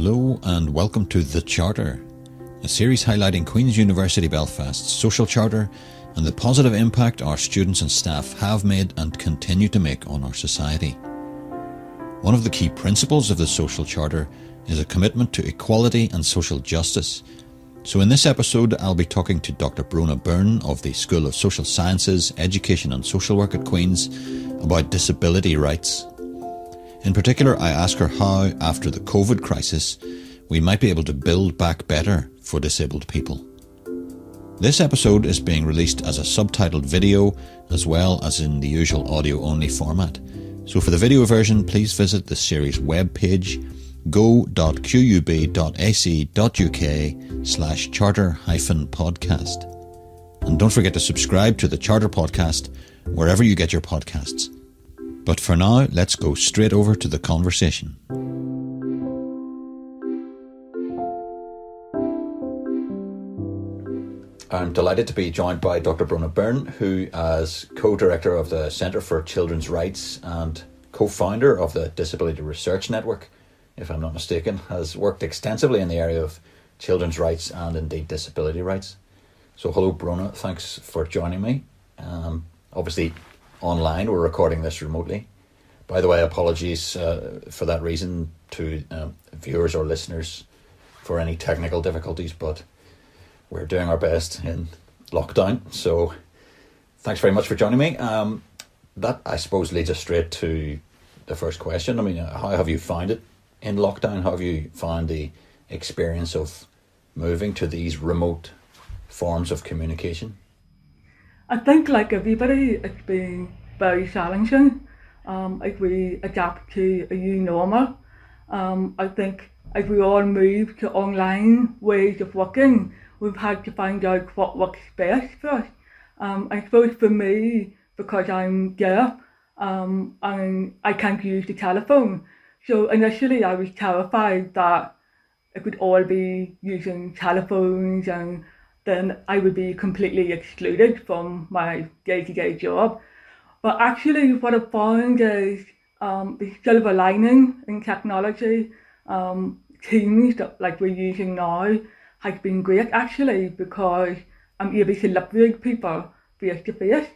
Hello and welcome to The Charter, a series highlighting Queen's University Belfast's social charter and the positive impact our students and staff have made and continue to make on our society. One of the key principles of the social charter is a commitment to equality and social justice. So, in this episode, I'll be talking to Dr. Bronagh Byrne of the School of Social Sciences, Education and Social Work at Queen's about disability rights in particular, I ask her how, after the COVID crisis, we might be able to build back better for disabled people. This episode is being released as a subtitled video as well as in the usual audio only format. So for the video version, please visit the series webpage go.qub.ac.uk slash charter hyphen podcast. And don't forget to subscribe to the Charter Podcast wherever you get your podcasts. But for now, let's go straight over to the conversation. I'm delighted to be joined by Dr. Bronagh Byrne, who, as co director of the Centre for Children's Rights and co founder of the Disability Research Network, if I'm not mistaken, has worked extensively in the area of children's rights and indeed disability rights. So, hello, Bronagh. Thanks for joining me. Um, obviously, online. We're recording this remotely. By the way, apologies uh, for that reason to um, viewers or listeners for any technical difficulties, but we're doing our best in lockdown. So thanks very much for joining me. Um, that, I suppose, leads us straight to the first question. I mean, uh, how have you found it in lockdown? How have you found the experience of moving to these remote forms of communication? I think like everybody, it's been very challenging. Um, if we adapt to a new normal, um, I think if we all move to online ways of working, we've had to find out what works best for us. Um, I suppose for me, because I'm deaf, um, and I can't use the telephone. So initially I was terrified that it would all be using telephones and then I would be completely excluded from my day-to-day job. But actually what I found is um, the silver lining in technology, um, Teams that like we're using now has been great actually because I'm able to with people face to face.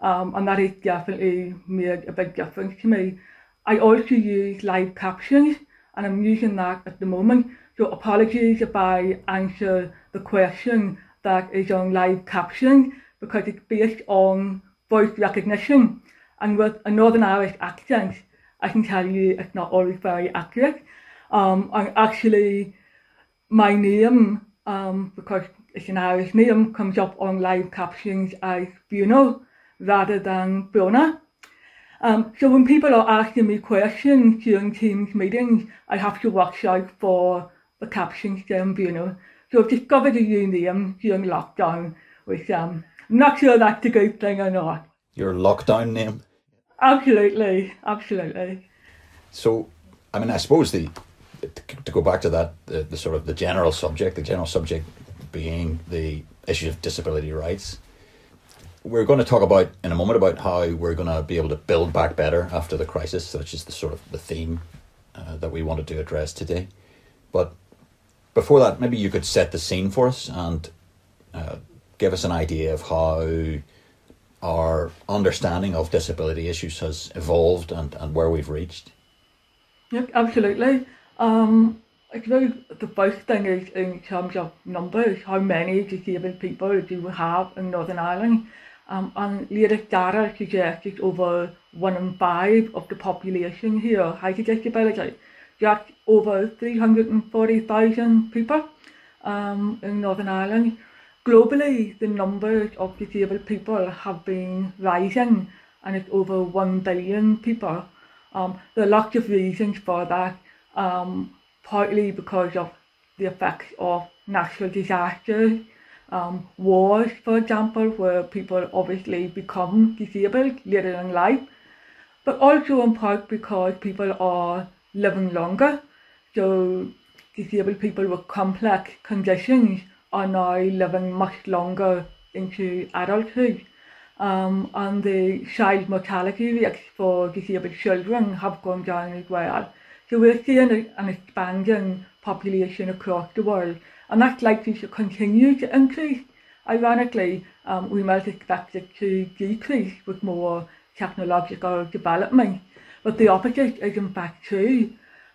Um, and that has definitely made a big difference to me. I also use live captions and I'm using that at the moment. So apologies if I answer the question that is on live captioning because it's based on voice recognition. And with a Northern Irish accent, I can tell you it's not always very accurate. Um, and actually, my name, um, because it's an Irish name, comes up on live captions as Bruno rather than Bronagh. Um, so when people are asking me questions during Teams meetings, I have to watch out for the captions saying Bruno. So I've discovered a name during lockdown, which um, I'm not sure that's a good thing or not. Your lockdown name? Absolutely, absolutely. So, I mean, I suppose the to go back to that, the, the sort of the general subject, the general subject being the issue of disability rights. We're going to talk about in a moment about how we're going to be able to build back better after the crisis, which is the sort of the theme uh, that we wanted to address today. But before that, maybe you could set the scene for us and uh, give us an idea of how our understanding of disability issues has evolved and, and where we've reached. Yep, absolutely. Um, I suppose the first thing is in terms of numbers, how many disabled people do we have in Northern Ireland? Um, and latest data suggests it's over one in five of the population here has a disability just over 340,000 people um, in Northern Ireland. Globally, the numbers of disabled people have been rising and it's over 1 billion people. Um, there are lots of reasons for that, um, partly because of the effects of natural disasters, um, wars, for example, where people obviously become disabled later in life, but also in part because people are living longer. So disabled people with complex conditions are now living much longer into adulthood. Um, and the child mortality rates for disabled children have gone down as well. So we're seeing an expanding population across the world, and that's likely to continue to increase. Ironically, um, we might expect it to decrease with more technological development, but the opposite is in fact.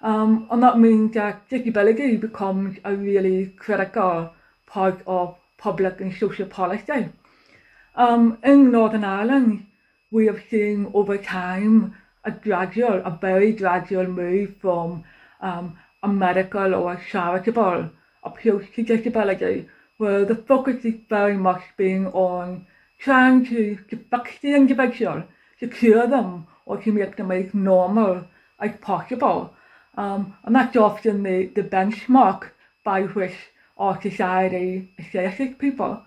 Um, and that means that disability becomes a really critical part of public and social policy. Um, in Northern Ireland, we have seen over time a gradual, a very gradual move from um, a medical or a charitable approach to disability, where the focus is very much being on trying to, to fix the individual, to cure them, or to make them as normal as possible. Um, and that's often the, the benchmark by which our society assesses people.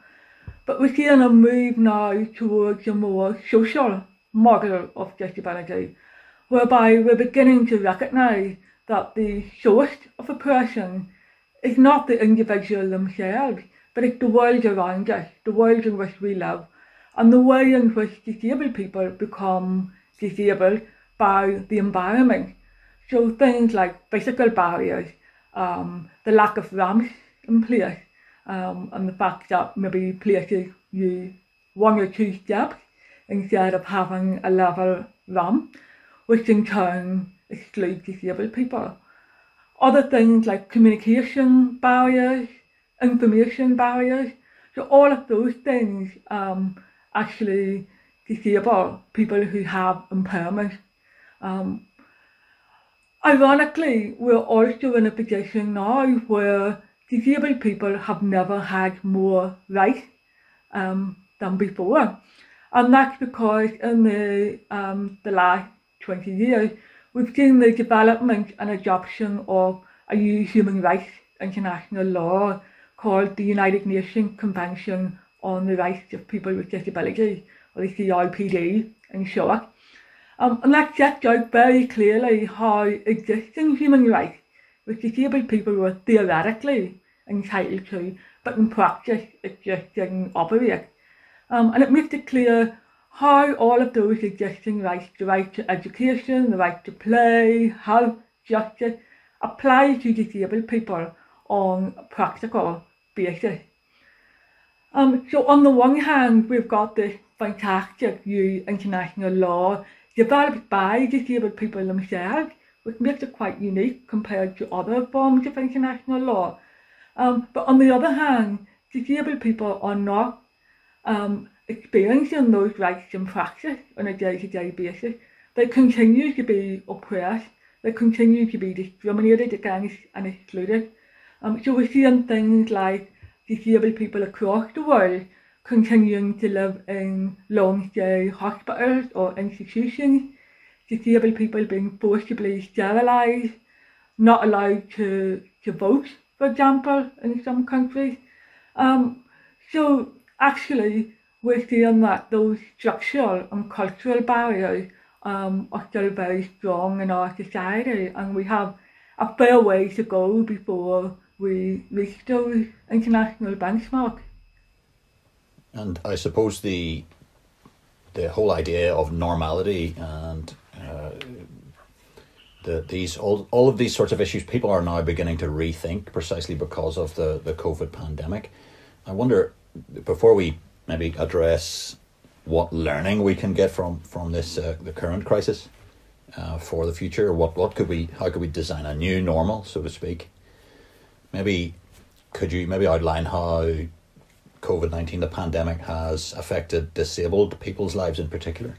But we're seeing a move now towards a more social model of disability, whereby we're beginning to recognise that the source of a person is not the individual themselves, but it's the world around us, the world in which we live, and the way in which disabled people become disabled by the environment so things like physical barriers, um, the lack of ramps in place, um, and the fact that maybe places you one or two steps instead of having a level ramp, which in turn excludes disabled people. Other things like communication barriers, information barriers, so all of those things um, actually disable people who have impairment. Um, Ironically, we're also in a position now where disabled people have never had more rights um, than before. And that's because in the, um, the last 20 years, we've seen the development and adoption of a new human rights international law called the United Nations Convention on the Rights of People with Disabilities, or the CRPD in short. Um, and that sets out very clearly how existing human rights, which disabled people were theoretically entitled to, but in practice it just didn't operate. Um, and it makes it clear how all of those existing rights, the right to education, the right to play, health, justice, apply to disabled people on a practical basis. Um, so on the one hand, we've got this fantastic new international law developed by disabled people themselves, which makes it quite unique compared to other forms of international law. Um, but on the other hand, disabled people are not um, experiencing those rights in practice on a day-to-day basis. They continue to be oppressed, they continue to be discriminated against and excluded. Um, so we're seeing things like disabled people across the world continuing to live in long stay hospitals or institutions, disabled people being forcibly sterilised, not allowed to, to vote, for example, in some countries. Um, so actually, we're seeing that those structural and cultural barriers um, are still very strong in our society, and we have a fair way to go before we reach those international benchmarks. And I suppose the the whole idea of normality and uh, the these all all of these sorts of issues people are now beginning to rethink precisely because of the the COVID pandemic. I wonder before we maybe address what learning we can get from from this uh, the current crisis uh, for the future. What what could we how could we design a new normal, so to speak? Maybe could you maybe outline how COVID 19, the pandemic, has affected disabled people's lives in particular?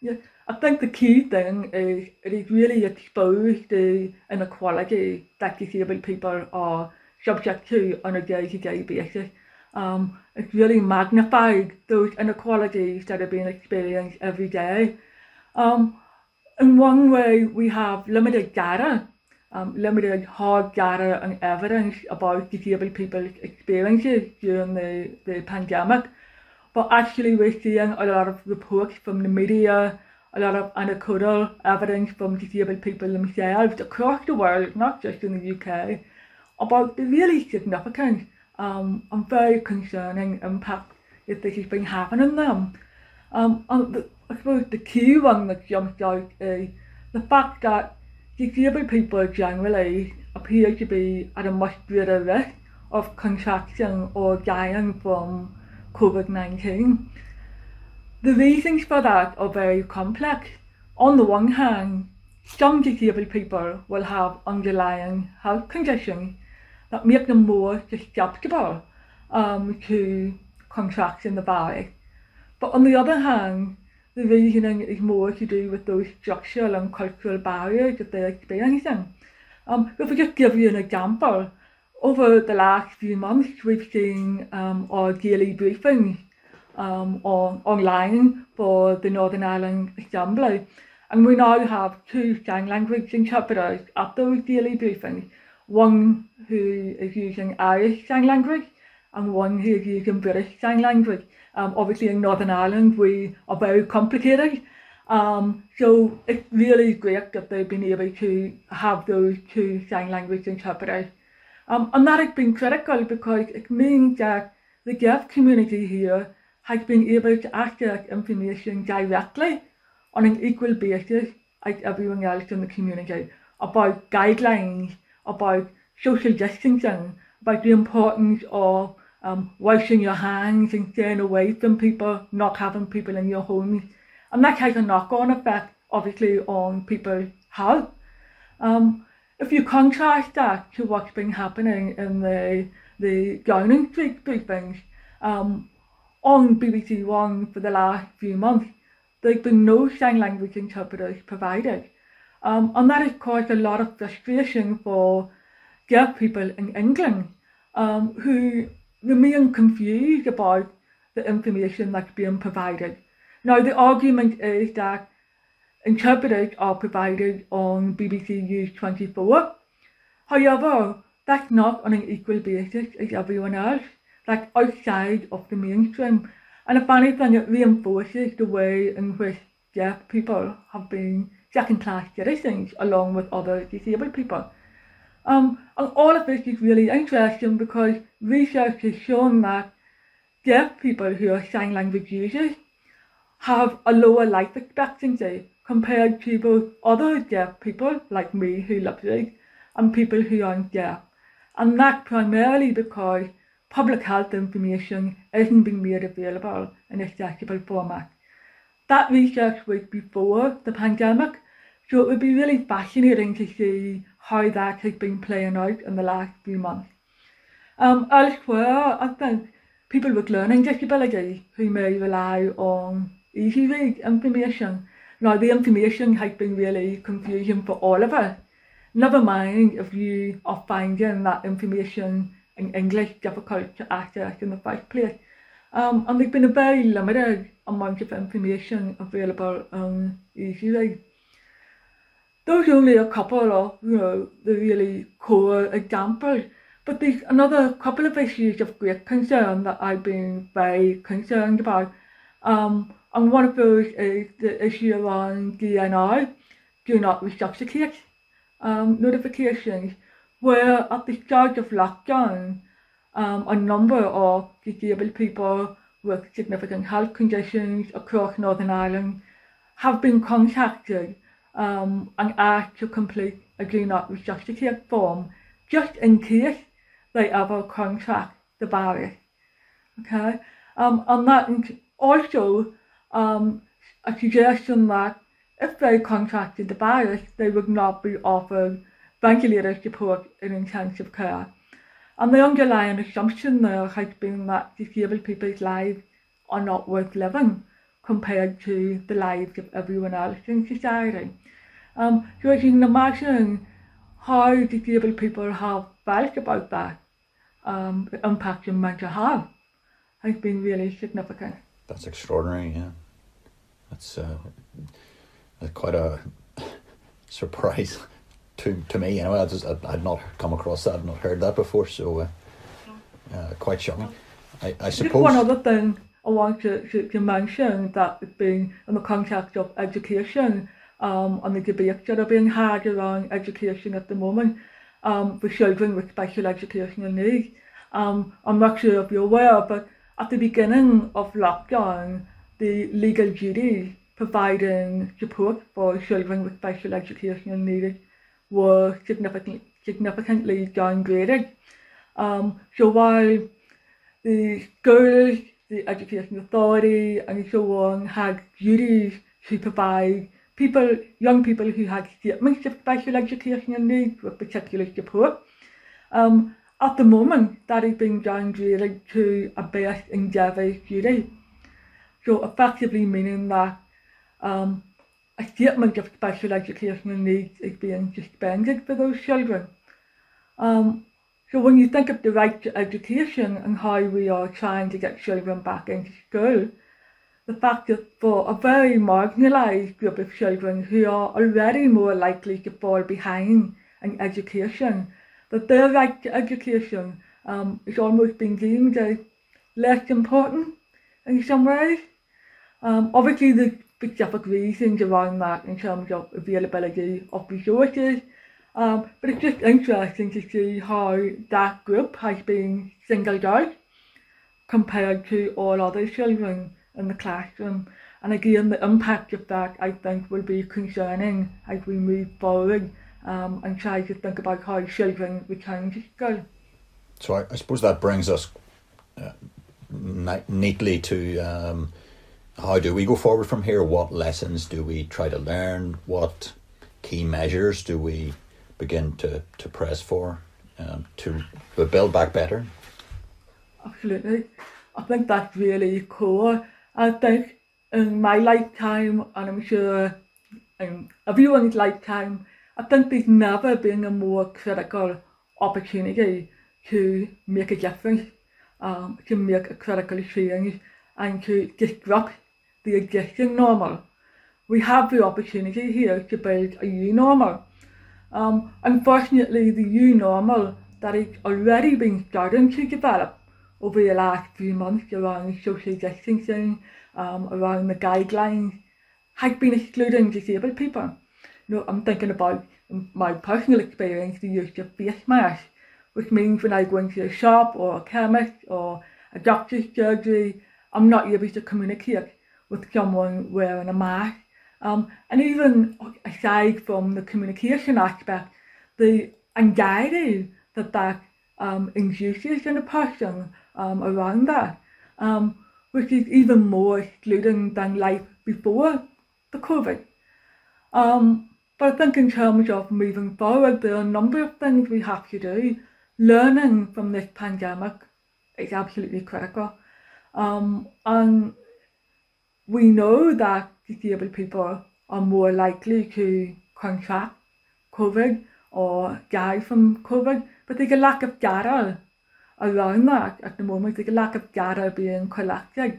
Yeah, I think the key thing is it really exposed the inequality that disabled people are subject to on a day to day basis. Um, it's really magnified those inequalities that are being experienced every day. Um, in one way, we have limited data um, limited hard data and evidence about disabled people's experiences during the, the pandemic. But actually we're seeing a lot of reports from the media, a lot of anecdotal evidence from disabled people themselves across the world, not just in the UK, about the really significant um, and very concerning impact that this has been having on them. Um, and the, I suppose the key one that jumps out is the fact that disabled people generally appear to be at a much greater risk of contraction or dying from COVID-19. The reasons for that are very complex. On the one hand, some disabled people will have underlying health conditions that make them more susceptible um, to contracting the virus. But on the other hand, the reasoning is more to do with those structural and cultural barriers that they're experiencing. Um, if we just give you an example, over the last few months, we've seen um, our daily briefings um, on, online for the Northern Ireland Assembly. And we now have two sign language interpreters at those daily briefings, one who is using Irish Sign Language and one Hague in British Sign Language. Um, obviously in Northern Ireland we are very complicated. Um, so it's really great that they've been able to have those two sign language interpreters. Um, and that has been critical because it means that the deaf community here has been able to access information directly on an equal basis as everyone else in the community about guidelines, about social distancing, about the importance of um, washing your hands and staying away from people, not having people in your homes. And that has a knock-on effect, obviously, on people's health. Um, if you contrast that to what's been happening in the, the Downing Street briefings, um, on BBC One for the last few months, there's been no sign language interpreters provided. Um, and that has caused a lot of frustration for deaf people in England um, who remain confused about the information that's being provided. Now, the argument is that interpreters are provided on BBC News 24. However, that's not on an equal basis as everyone else like outside of the mainstream. And if anything, it reinforces the way in which deaf people have been second-class citizens along with other disabled people. Um, and all of this is really interesting because research has shown that deaf people who are sign language users have a lower life expectancy compared to other deaf people like me who live here and people who aren't deaf. And that primarily because public health information isn't being made available in accessible format. That research was before the pandemic, so it would be really fascinating to see how that has been playing out in the last few months. Um, elsewhere, I think people with learning disabilities who may rely on easy read information. Now, the information has been really confusing for all of us. Never mind if you are finding that information in English difficult to access in the first place. Um, and there's been a very limited amount of information available on EasyRead. Those are only a couple of, you know, the really core examples. But there's another couple of issues of great concern that I've been very concerned about. Um, and one of those is the issue around DNI, do not resuscitate um, notifications where at the start of lockdown, um, a number of disabled people with significant health conditions across Northern Ireland have been contacted um, and asked to complete a do not resuscitate form just in case they ever contract the virus. Okay, um, and that also um, a suggestion that if they contracted the virus, they would not be offered ventilator support in intensive care. And the underlying assumption there has been that disabled people's lives are not worth living compared to the lives of everyone else in society. Um, so you can imagine how disabled people have felt about that. Um, the impact on mental health has been really significant. That's extraordinary, yeah. That's uh, quite a surprise to to me anyway. I just I, I'd not come across that, I'd not heard that before, so uh, uh, quite shocking. I, I suppose. Just one other thing I want to, to, to mention that being in the context of education um, and the debates that are being had around education at the moment um, for children with special educational needs. Um, I'm not sure if you're aware, but at the beginning of lockdown, the legal duty providing support for children with special educational needs were significantly, significantly downgraded. Um, so while the schools, the education authority and so on had duties to provide people, young people who had statements of special educational needs with particular support. Um, at the moment, that is being downgraded to a best endeavour duty. So effectively meaning that um, a statement of special educational needs is being suspended for those children. Um, so when you think of the right to education and how we are trying to get children back into school, the fact that for a very marginalised group of children who are already more likely to fall behind in education, that their right to education um, is almost being deemed as less important in some ways. Um, obviously, there's specific reasons around that in terms of availability of resources, um, but it's just interesting to see how that group has been singled out compared to all other children in the classroom. And again, the impact of that, I think, will be concerning as we move forward um, and try to think about how children return to school. So I, I suppose that brings us uh, neatly to um, how do we go forward from here? What lessons do we try to learn? What key measures do we begin to, to press for um, to build back better? Absolutely. I think that's really core. I think in my lifetime, and I'm sure in everyone's lifetime, I think there's never been a more critical opportunity to make a difference, um, to make a critical change, and to disrupt the existing normal. We have the opportunity here to build a new normal. Um, unfortunately, the new normal that is already been starting to develop over the last few months around social distancing, um, around the guidelines, has been excluding disabled people. You know, I'm thinking about my personal experience, the use of face masks, which means when I go into a shop or a chemist or a doctor's surgery, I'm not able to communicate with someone wearing a mask. Um, and even aside from the communication aspect, the anxiety that that um, induces in a person um, around that, um, which is even more excluding than life before the COVID. Um, but I think in terms of moving forward, there are a number of things we have to do. Learning from this pandemic is absolutely critical. Um, and we know that disabled people are more likely to contract COVID or die from COVID, but there's a lack of data around that at the moment. There's a lack of data being collected.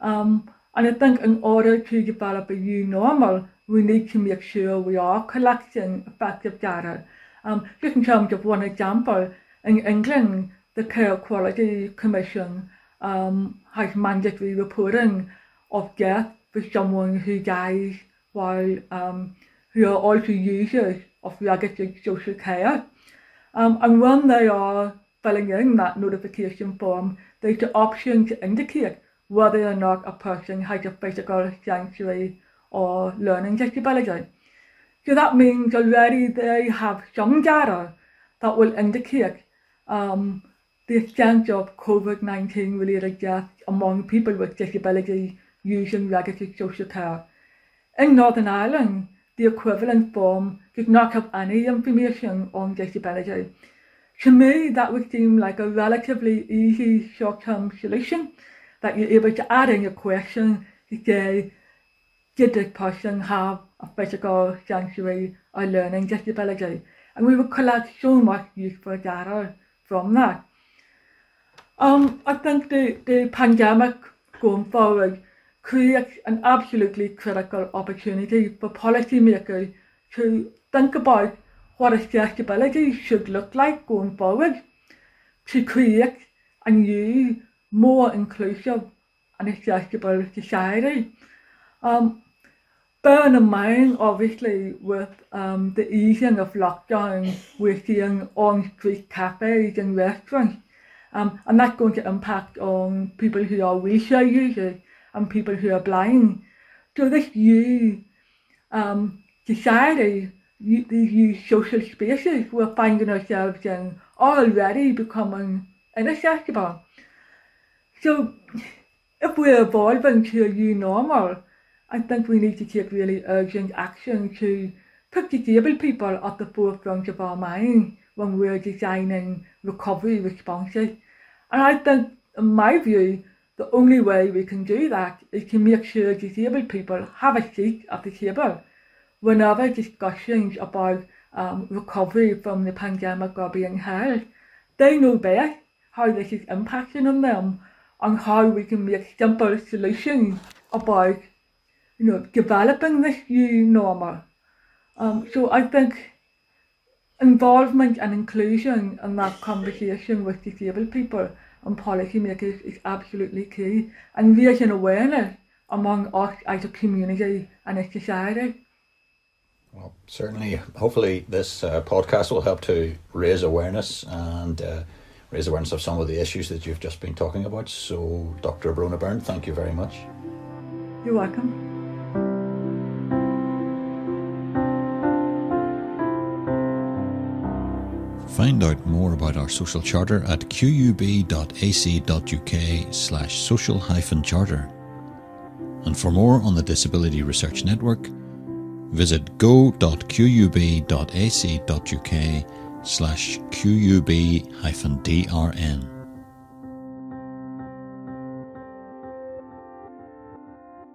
Um, and I think in order to develop a new normal, we need to make sure we are collecting effective data. Um, just in terms of one example, in England, the Care Quality Commission um, has mandatory reporting of death for someone who dies while um, who are also users of registered social care. Um, and when they are filling in that notification form, there's the option to indicate whether or not a person has a physical, sensory or learning disability. So that means already they have some data that will indicate um, the extent of COVID-19 related deaths among people with disabilities using registered social care. In Northern Ireland, the equivalent form did not have any information on disability. To me, that would seem like a relatively easy short-term solution that you're able to add in your question to say, did this person have a physical, sensory or learning disability? And we would collect so much useful data from that. Um, I think the, the pandemic going forward creates an absolutely critical opportunity for policymakers to think about what accessibility should look like going forward. To create a new, more inclusive and accessible society. Um, bearing in mind, obviously, with um, the easing of lockdown, we're seeing on-street cafes and restaurants, um, and that's going to impact on people who are wheelchair users and people who are blind. So this new um, these new social spaces, we're finding ourselves in already becoming inaccessible. So if we're evolving to a new normal, I think we need to take really urgent action to put disabled people at the forefront of our mind when we're designing recovery responses. And I think, in my view, the only way we can do that is to make sure disabled people have a seat at the table whenever discussions about um, recovery from the pandemic are being held. They know best how this is impacting on them and how we can make simple solutions about you know developing this new normal. Um, so I think involvement and inclusion in that conversation with disabled people and policymakers is absolutely key and raising awareness among us as a community and a society. Well, certainly, hopefully, this uh, podcast will help to raise awareness and uh, raise awareness of some of the issues that you've just been talking about. So, Dr. Bronagh Byrne, thank you very much. You're welcome. Find out more about our social charter at qub.ac.uk slash social hyphen charter. And for more on the Disability Research Network, visit go.qub.ac.uk slash qub-drn.